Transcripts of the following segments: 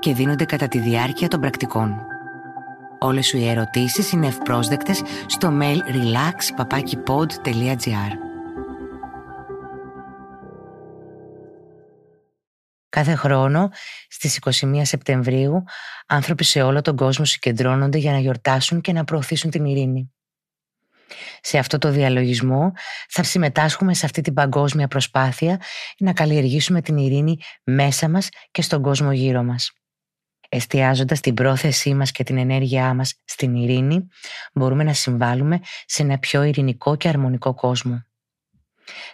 και δίνονται κατά τη διάρκεια των πρακτικών. Όλες σου οι ερωτήσεις είναι ευπρόσδεκτες στο mail relax.papakipod.gr Κάθε χρόνο στις 21 Σεπτεμβρίου άνθρωποι σε όλο τον κόσμο συγκεντρώνονται για να γιορτάσουν και να προωθήσουν την ειρήνη. Σε αυτό το διαλογισμό θα συμμετάσχουμε σε αυτή την παγκόσμια προσπάθεια να καλλιεργήσουμε την ειρήνη μέσα μας και στον κόσμο γύρω μας. Εστιάζοντας την πρόθεσή μας και την ενέργειά μας στην ειρήνη, μπορούμε να συμβάλλουμε σε ένα πιο ειρηνικό και αρμονικό κόσμο.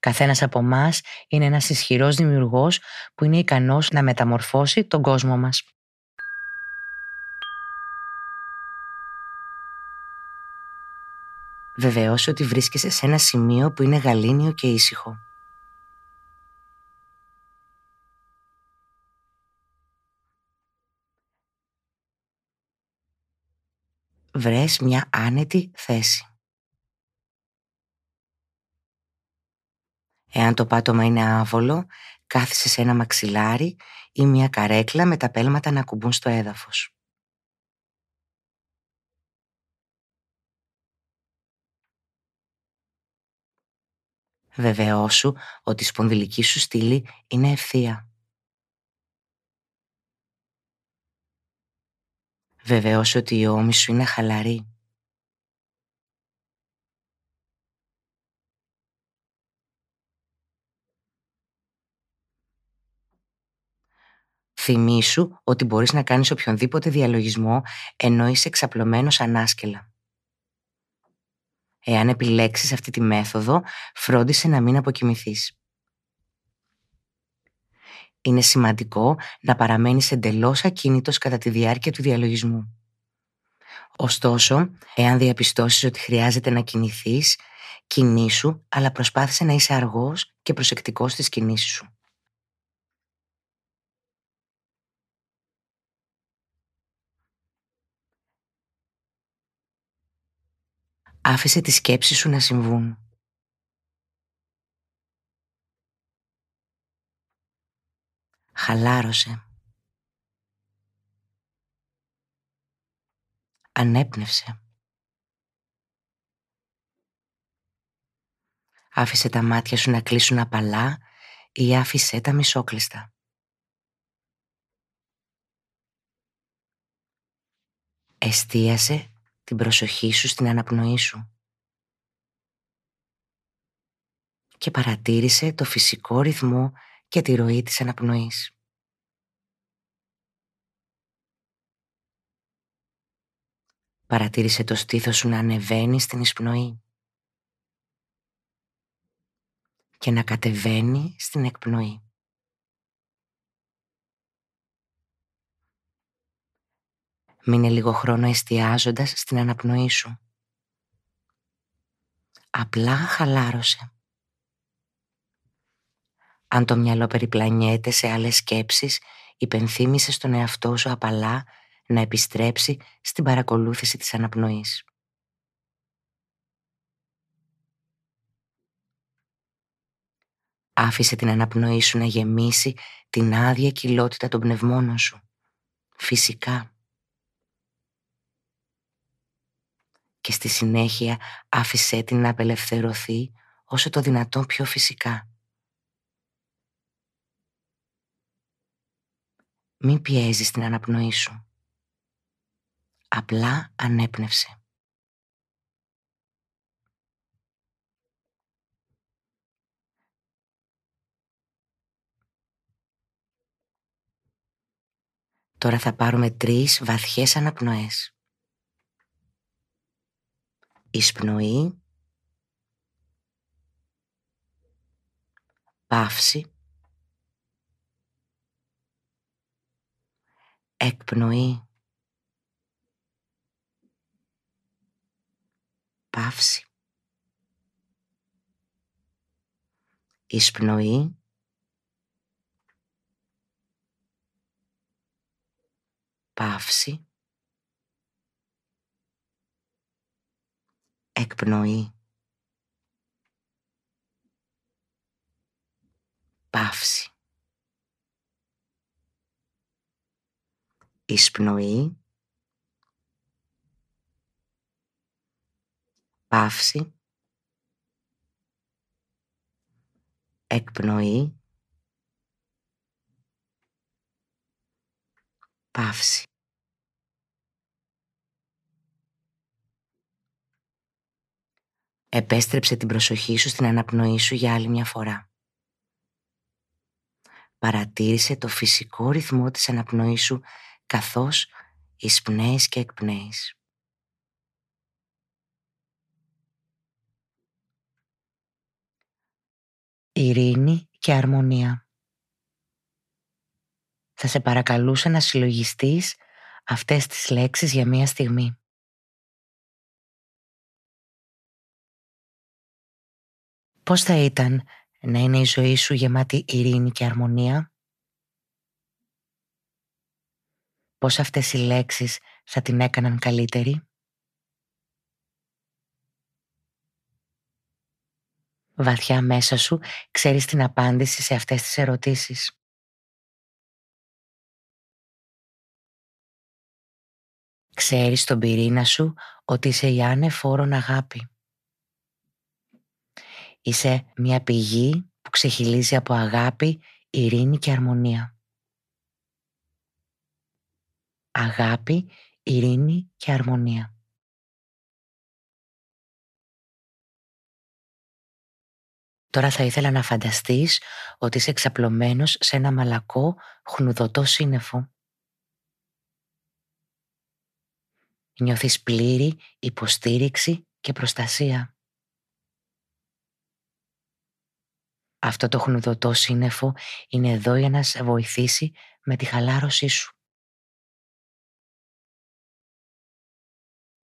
Καθένας από εμάς είναι ένας ισχυρός δημιουργός που είναι ικανός να μεταμορφώσει τον κόσμο μας. Βεβαιώσου ότι βρίσκεσαι σε ένα σημείο που είναι γαλήνιο και ήσυχο. Βρες μια άνετη θέση. Εάν το πάτωμα είναι άβολο, κάθισε σε ένα μαξιλάρι ή μια καρέκλα με τα πέλματα να κουμπούν στο έδαφος. Βεβαιώσου ότι η σπονδυλική σου στήλη είναι ευθεία. Βεβαιώσου ότι η ώμης σου είναι χαλαρή. Θυμήσου ότι μπορείς να κάνεις οποιονδήποτε διαλογισμό ενώ είσαι εξαπλωμένος ανάσκελα. Εάν επιλέξεις αυτή τη μέθοδο, φρόντισε να μην αποκοιμηθείς. Είναι σημαντικό να παραμένεις εντελώς ακίνητος κατά τη διάρκεια του διαλογισμού. Ωστόσο, εάν διαπιστώσεις ότι χρειάζεται να κινηθείς, κινήσου, αλλά προσπάθησε να είσαι αργός και προσεκτικός στις κινήσεις σου. Άφησε τις σκέψεις σου να συμβούν. Χαλάρωσε. Ανέπνευσε. Άφησε τα μάτια σου να κλείσουν απαλά ή άφησε τα μισόκλειστα. Εστίασε την προσοχή σου στην αναπνοή σου. Και παρατήρησε το φυσικό ρυθμό και τη ροή της αναπνοής. Παρατήρησε το στήθος σου να ανεβαίνει στην εισπνοή και να κατεβαίνει στην εκπνοή. Μείνε λίγο χρόνο εστιάζοντας στην αναπνοή σου. Απλά χαλάρωσε. Αν το μυαλό περιπλανιέται σε άλλες σκέψεις, υπενθύμησε στον εαυτό σου απαλά να επιστρέψει στην παρακολούθηση της αναπνοής. Άφησε την αναπνοή σου να γεμίσει την άδεια κοιλότητα των πνευμόνων σου. Φυσικά. και στη συνέχεια άφησέ την να απελευθερωθεί όσο το δυνατόν πιο φυσικά. Μην πιέζεις την αναπνοή σου. Απλά ανέπνευσε. Τώρα θα πάρουμε τρεις βαθιές αναπνοές εισπνοή, παύση, Εκπνοή. Παύση. Εισπνοή. Παύση. Εκπνοή. Παύση. Εισπνοή. Παύση. Εκπνοή. Παύση. Επέστρεψε την προσοχή σου στην αναπνοή σου για άλλη μια φορά. Παρατήρησε το φυσικό ρυθμό της αναπνοής σου καθώς εισπνέεις και εκπνέεις. Ειρήνη και αρμονία. Θα σε παρακαλούσα να συλλογιστείς αυτές τις λέξεις για μία στιγμή. Πώς θα ήταν να είναι η ζωή σου γεμάτη ειρήνη και αρμονία; Πώς αυτές οι λέξεις θα την έκαναν καλύτερη; Βαθιά μέσα σου ξέρεις την απάντηση σε αυτές τις ερωτήσεις. Ξέρεις στον πυρήνα σου ότι είσαι η άνεφόρον αγάπη. Είσαι μια πηγή που ξεχυλίζει από αγάπη, ειρήνη και αρμονία. Αγάπη, ειρήνη και αρμονία. Τώρα θα ήθελα να φανταστείς ότι είσαι εξαπλωμένος σε ένα μαλακό, χνουδωτό σύννεφο. Νιώθεις πλήρη υποστήριξη και προστασία. Αυτό το χνουδωτό σύννεφο είναι εδώ για να σε βοηθήσει με τη χαλάρωσή σου.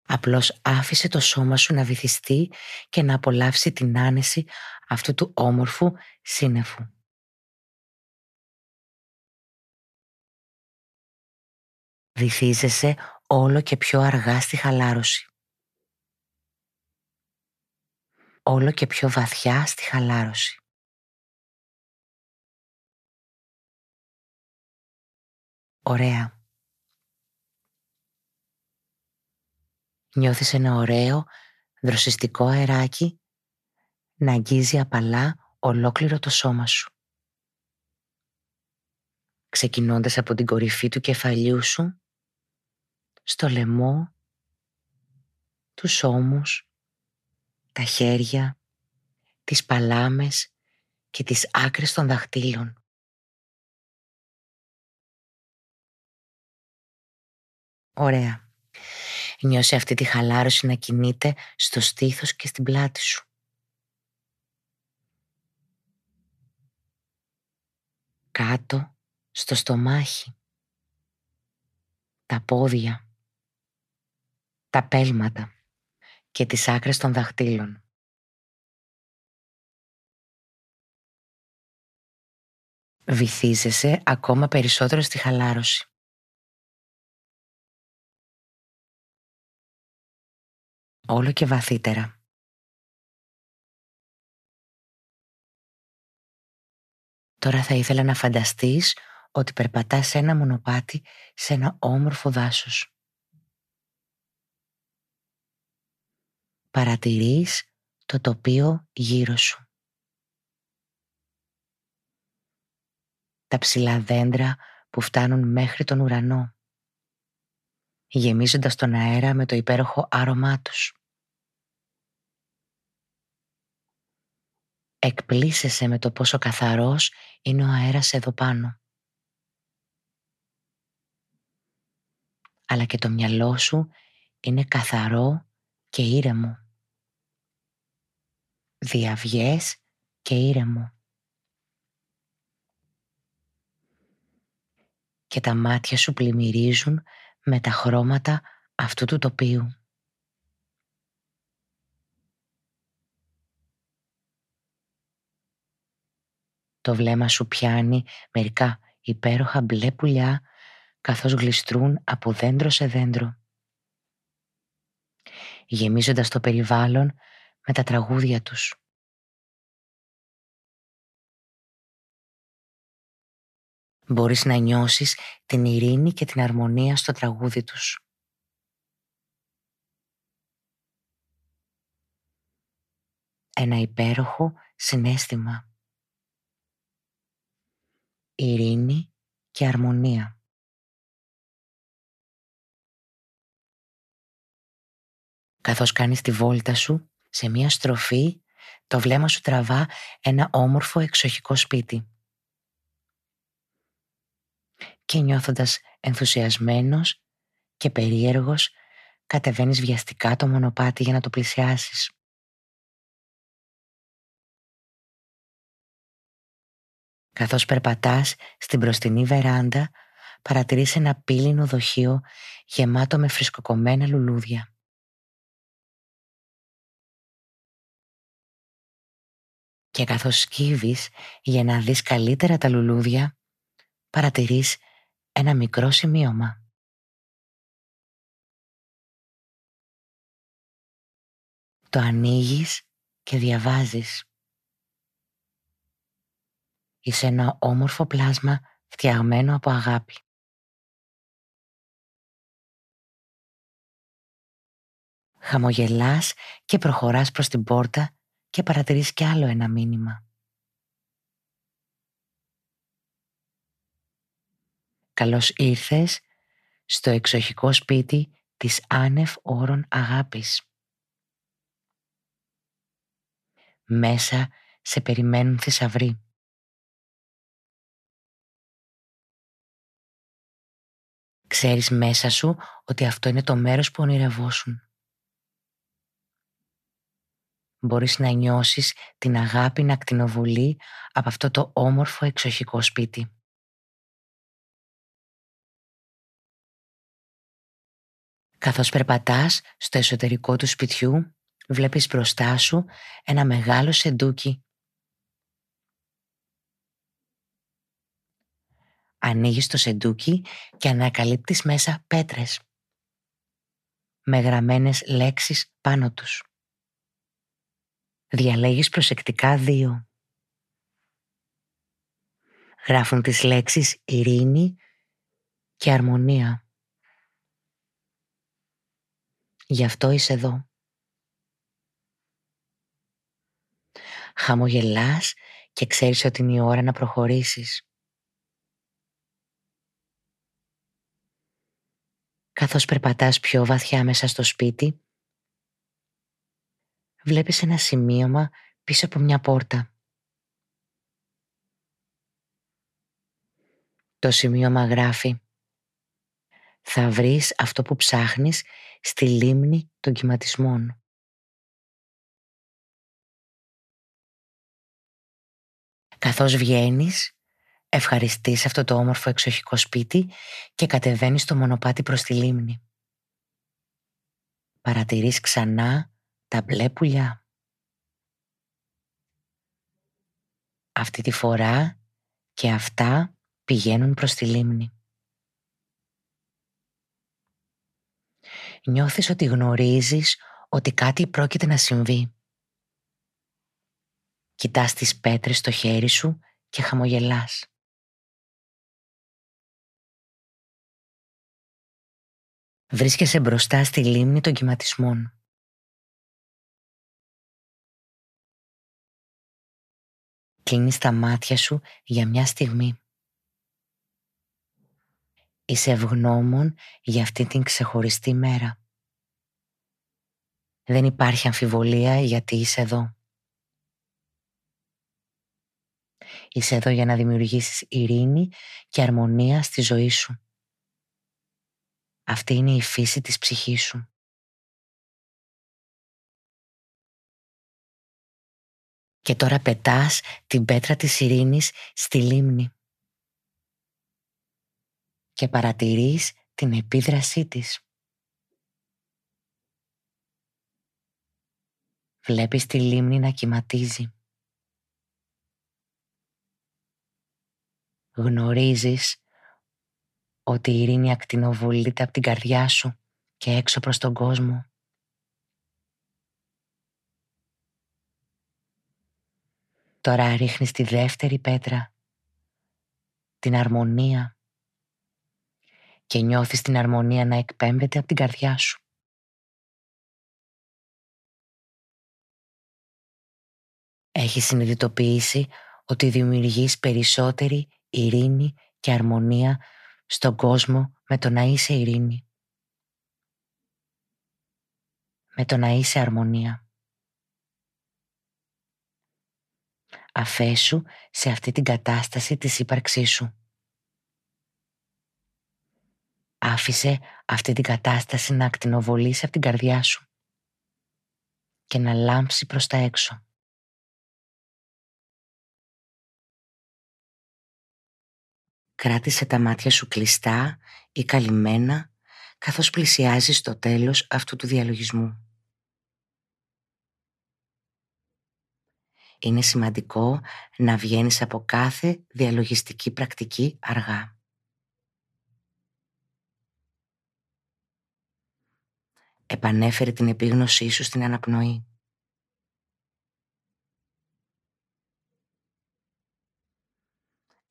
Απλώς άφησε το σώμα σου να βυθιστεί και να απολαύσει την άνεση αυτού του όμορφου σύννεφου. Βυθίζεσαι όλο και πιο αργά στη χαλάρωση. Όλο και πιο βαθιά στη χαλάρωση. Ωραία. Νιώθεις ένα ωραίο, δροσιστικό αεράκι να αγγίζει απαλά ολόκληρο το σώμα σου. Ξεκινώντας από την κορυφή του κεφαλιού σου, στο λαιμό, τους ώμους, τα χέρια, τις παλάμες και τις άκρες των δαχτύλων. Ωραία. Νιώσε αυτή τη χαλάρωση να κινείται στο στήθος και στην πλάτη σου. Κάτω στο στομάχι. Τα πόδια. Τα πέλματα και τις άκρες των δαχτύλων. Βυθίζεσαι ακόμα περισσότερο στη χαλάρωση. Όλο και βαθύτερα. Τώρα θα ήθελα να φανταστείς ότι περπατάς σε ένα μονοπάτι σε ένα όμορφο δάσος. Παρατηρείς το τοπίο γύρω σου. Τα ψηλά δέντρα που φτάνουν μέχρι τον ουρανό γεμίζοντας τον αέρα με το υπέροχο άρωμά τους. Εκπλήσεσαι με το πόσο καθαρός είναι ο αέρας εδώ πάνω. Αλλά και το μυαλό σου είναι καθαρό και ήρεμο. Διαβιές και ήρεμο. Και τα μάτια σου πλημμυρίζουν με τα χρώματα αυτού του τοπίου. Το βλέμμα σου πιάνει μερικά υπέροχα μπλε πουλιά καθώς γλιστρούν από δέντρο σε δέντρο. Γεμίζοντας το περιβάλλον με τα τραγούδια τους. Μπορείς να νιώσεις την ειρήνη και την αρμονία στο τραγούδι τους. Ένα υπέροχο συνέστημα. Ειρήνη και αρμονία. Καθώς κάνεις τη βόλτα σου, σε μία στροφή, το βλέμμα σου τραβά ένα όμορφο εξοχικό σπίτι και νιώθοντας ενθουσιασμένος και περίεργος κατεβαίνεις βιαστικά το μονοπάτι για να το πλησιάσεις. Καθώς περπατάς στην μπροστινή βεράντα παρατηρείς ένα πύλινο δοχείο γεμάτο με φρισκοκομμένα λουλούδια. Και καθώς σκύβεις για να δεις καλύτερα τα λουλούδια, παρατηρείς ένα μικρό σημείωμα. Το ανοίγεις και διαβάζεις. Είσαι ένα όμορφο πλάσμα φτιαγμένο από αγάπη. Χαμογελάς και προχωράς προς την πόρτα και παρατηρείς κι άλλο ένα μήνυμα. Καλώς ήρθες στο εξοχικό σπίτι της άνευ όρων αγάπης. Μέσα σε περιμένουν θησαυροί. Ξέρεις μέσα σου ότι αυτό είναι το μέρος που ονειρευόσουν. Μπορείς να νιώσεις την αγάπη να ακτινοβολεί από αυτό το όμορφο εξοχικό σπίτι. Καθώς περπατάς στο εσωτερικό του σπιτιού, βλέπεις μπροστά σου ένα μεγάλο σεντούκι. Ανοίγεις το σεντούκι και ανακαλύπτεις μέσα πέτρες με γραμμένες λέξεις πάνω τους. Διαλέγεις προσεκτικά δύο. Γράφουν τις λέξεις ειρήνη και αρμονία. Γι' αυτό είσαι εδώ. Χαμογελάς και ξέρεις ότι είναι η ώρα να προχωρήσεις. Καθώς περπατάς πιο βαθιά μέσα στο σπίτι, βλέπεις ένα σημείωμα πίσω από μια πόρτα. Το σημείωμα γράφει «Θα βρεις αυτό που ψάχνεις στη λίμνη των κυματισμών. Καθώς βγαίνεις, ευχαριστείς αυτό το όμορφο εξοχικό σπίτι και κατεβαίνεις το μονοπάτι προς τη λίμνη. Παρατηρείς ξανά τα μπλε πουλιά. Αυτή τη φορά και αυτά πηγαίνουν προς τη λίμνη. Νιώθεις ότι γνωρίζεις ότι κάτι πρόκειται να συμβεί; Κοιτάς τις πέτρες στο χέρι σου και χαμογελάς. Βρίσκεσαι μπροστά στη λίμνη των κυματισμών. Κλείνεις τα μάτια σου για μια στιγμή. Είσαι ευγνώμων για αυτή την ξεχωριστή μέρα. Δεν υπάρχει αμφιβολία γιατί είσαι εδώ. Είσαι εδώ για να δημιουργήσεις ειρήνη και αρμονία στη ζωή σου. Αυτή είναι η φύση της ψυχής σου. Και τώρα πετάς την πέτρα της ειρήνης στη λίμνη και παρατηρείς την επίδρασή της. Βλέπεις τη λίμνη να κυματίζει. Γνωρίζεις ότι η ειρήνη ακτινοβολείται από την καρδιά σου και έξω προς τον κόσμο. Τώρα ρίχνεις τη δεύτερη πέτρα, την αρμονία και νιώθεις την αρμονία να εκπέμπεται από την καρδιά σου. Έχεις συνειδητοποιήσει ότι δημιουργείς περισσότερη ειρήνη και αρμονία στον κόσμο με το να είσαι ειρήνη. Με το να είσαι αρμονία. Αφέσου σε αυτή την κατάσταση της ύπαρξής σου. Άφησε αυτή την κατάσταση να ακτινοβολήσει από την καρδιά σου και να λάμψει προς τα έξω. Κράτησε τα μάτια σου κλειστά ή καλυμμένα καθώς πλησιάζεις το τέλος αυτού του διαλογισμού. Είναι σημαντικό να βγαίνεις από κάθε διαλογιστική πρακτική αργά. Επανέφερε την επίγνωσή σου στην αναπνοή.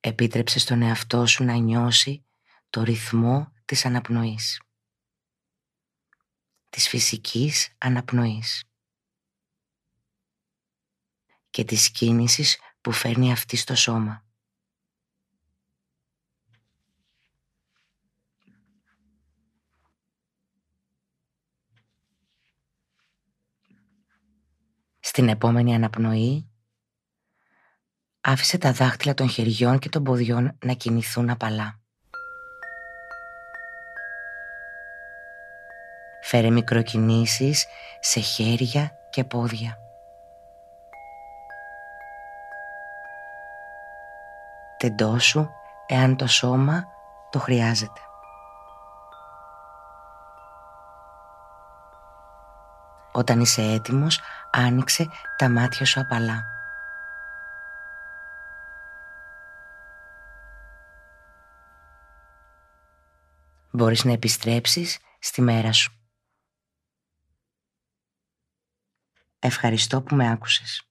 Επίτρεψε στον εαυτό σου να νιώσει το ρυθμό της αναπνοής. Της φυσικής αναπνοής. Και της κίνησης που φέρνει αυτή στο σώμα. Στην επόμενη αναπνοή άφησε τα δάχτυλα των χεριών και των ποδιών να κινηθούν απαλά. Φέρε μικροκινήσεις σε χέρια και πόδια. Τεντώσου εάν το σώμα το χρειάζεται. Όταν είσαι έτοιμος, άνοιξε τα μάτια σου απαλά. μπορείς να επιστρέψεις στη μέρα σου. Ευχαριστώ που με άκουσες.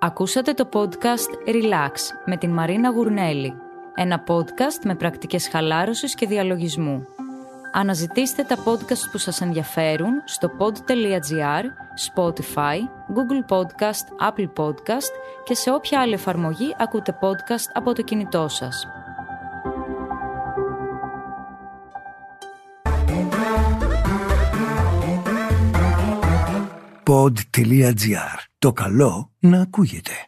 Ακούσατε το podcast Relax με την Μαρίνα Γουρνέλη. Ένα podcast με πρακτικές χαλάρωσης και διαλογισμού. Αναζητήστε τα podcast που σας ενδιαφέρουν στο pod.gr, Spotify, Google Podcast, Apple Podcast και σε όποια άλλη εφαρμογή ακούτε podcast από το κινητό σας. Pod.gr. Το καλό να ακούγεται.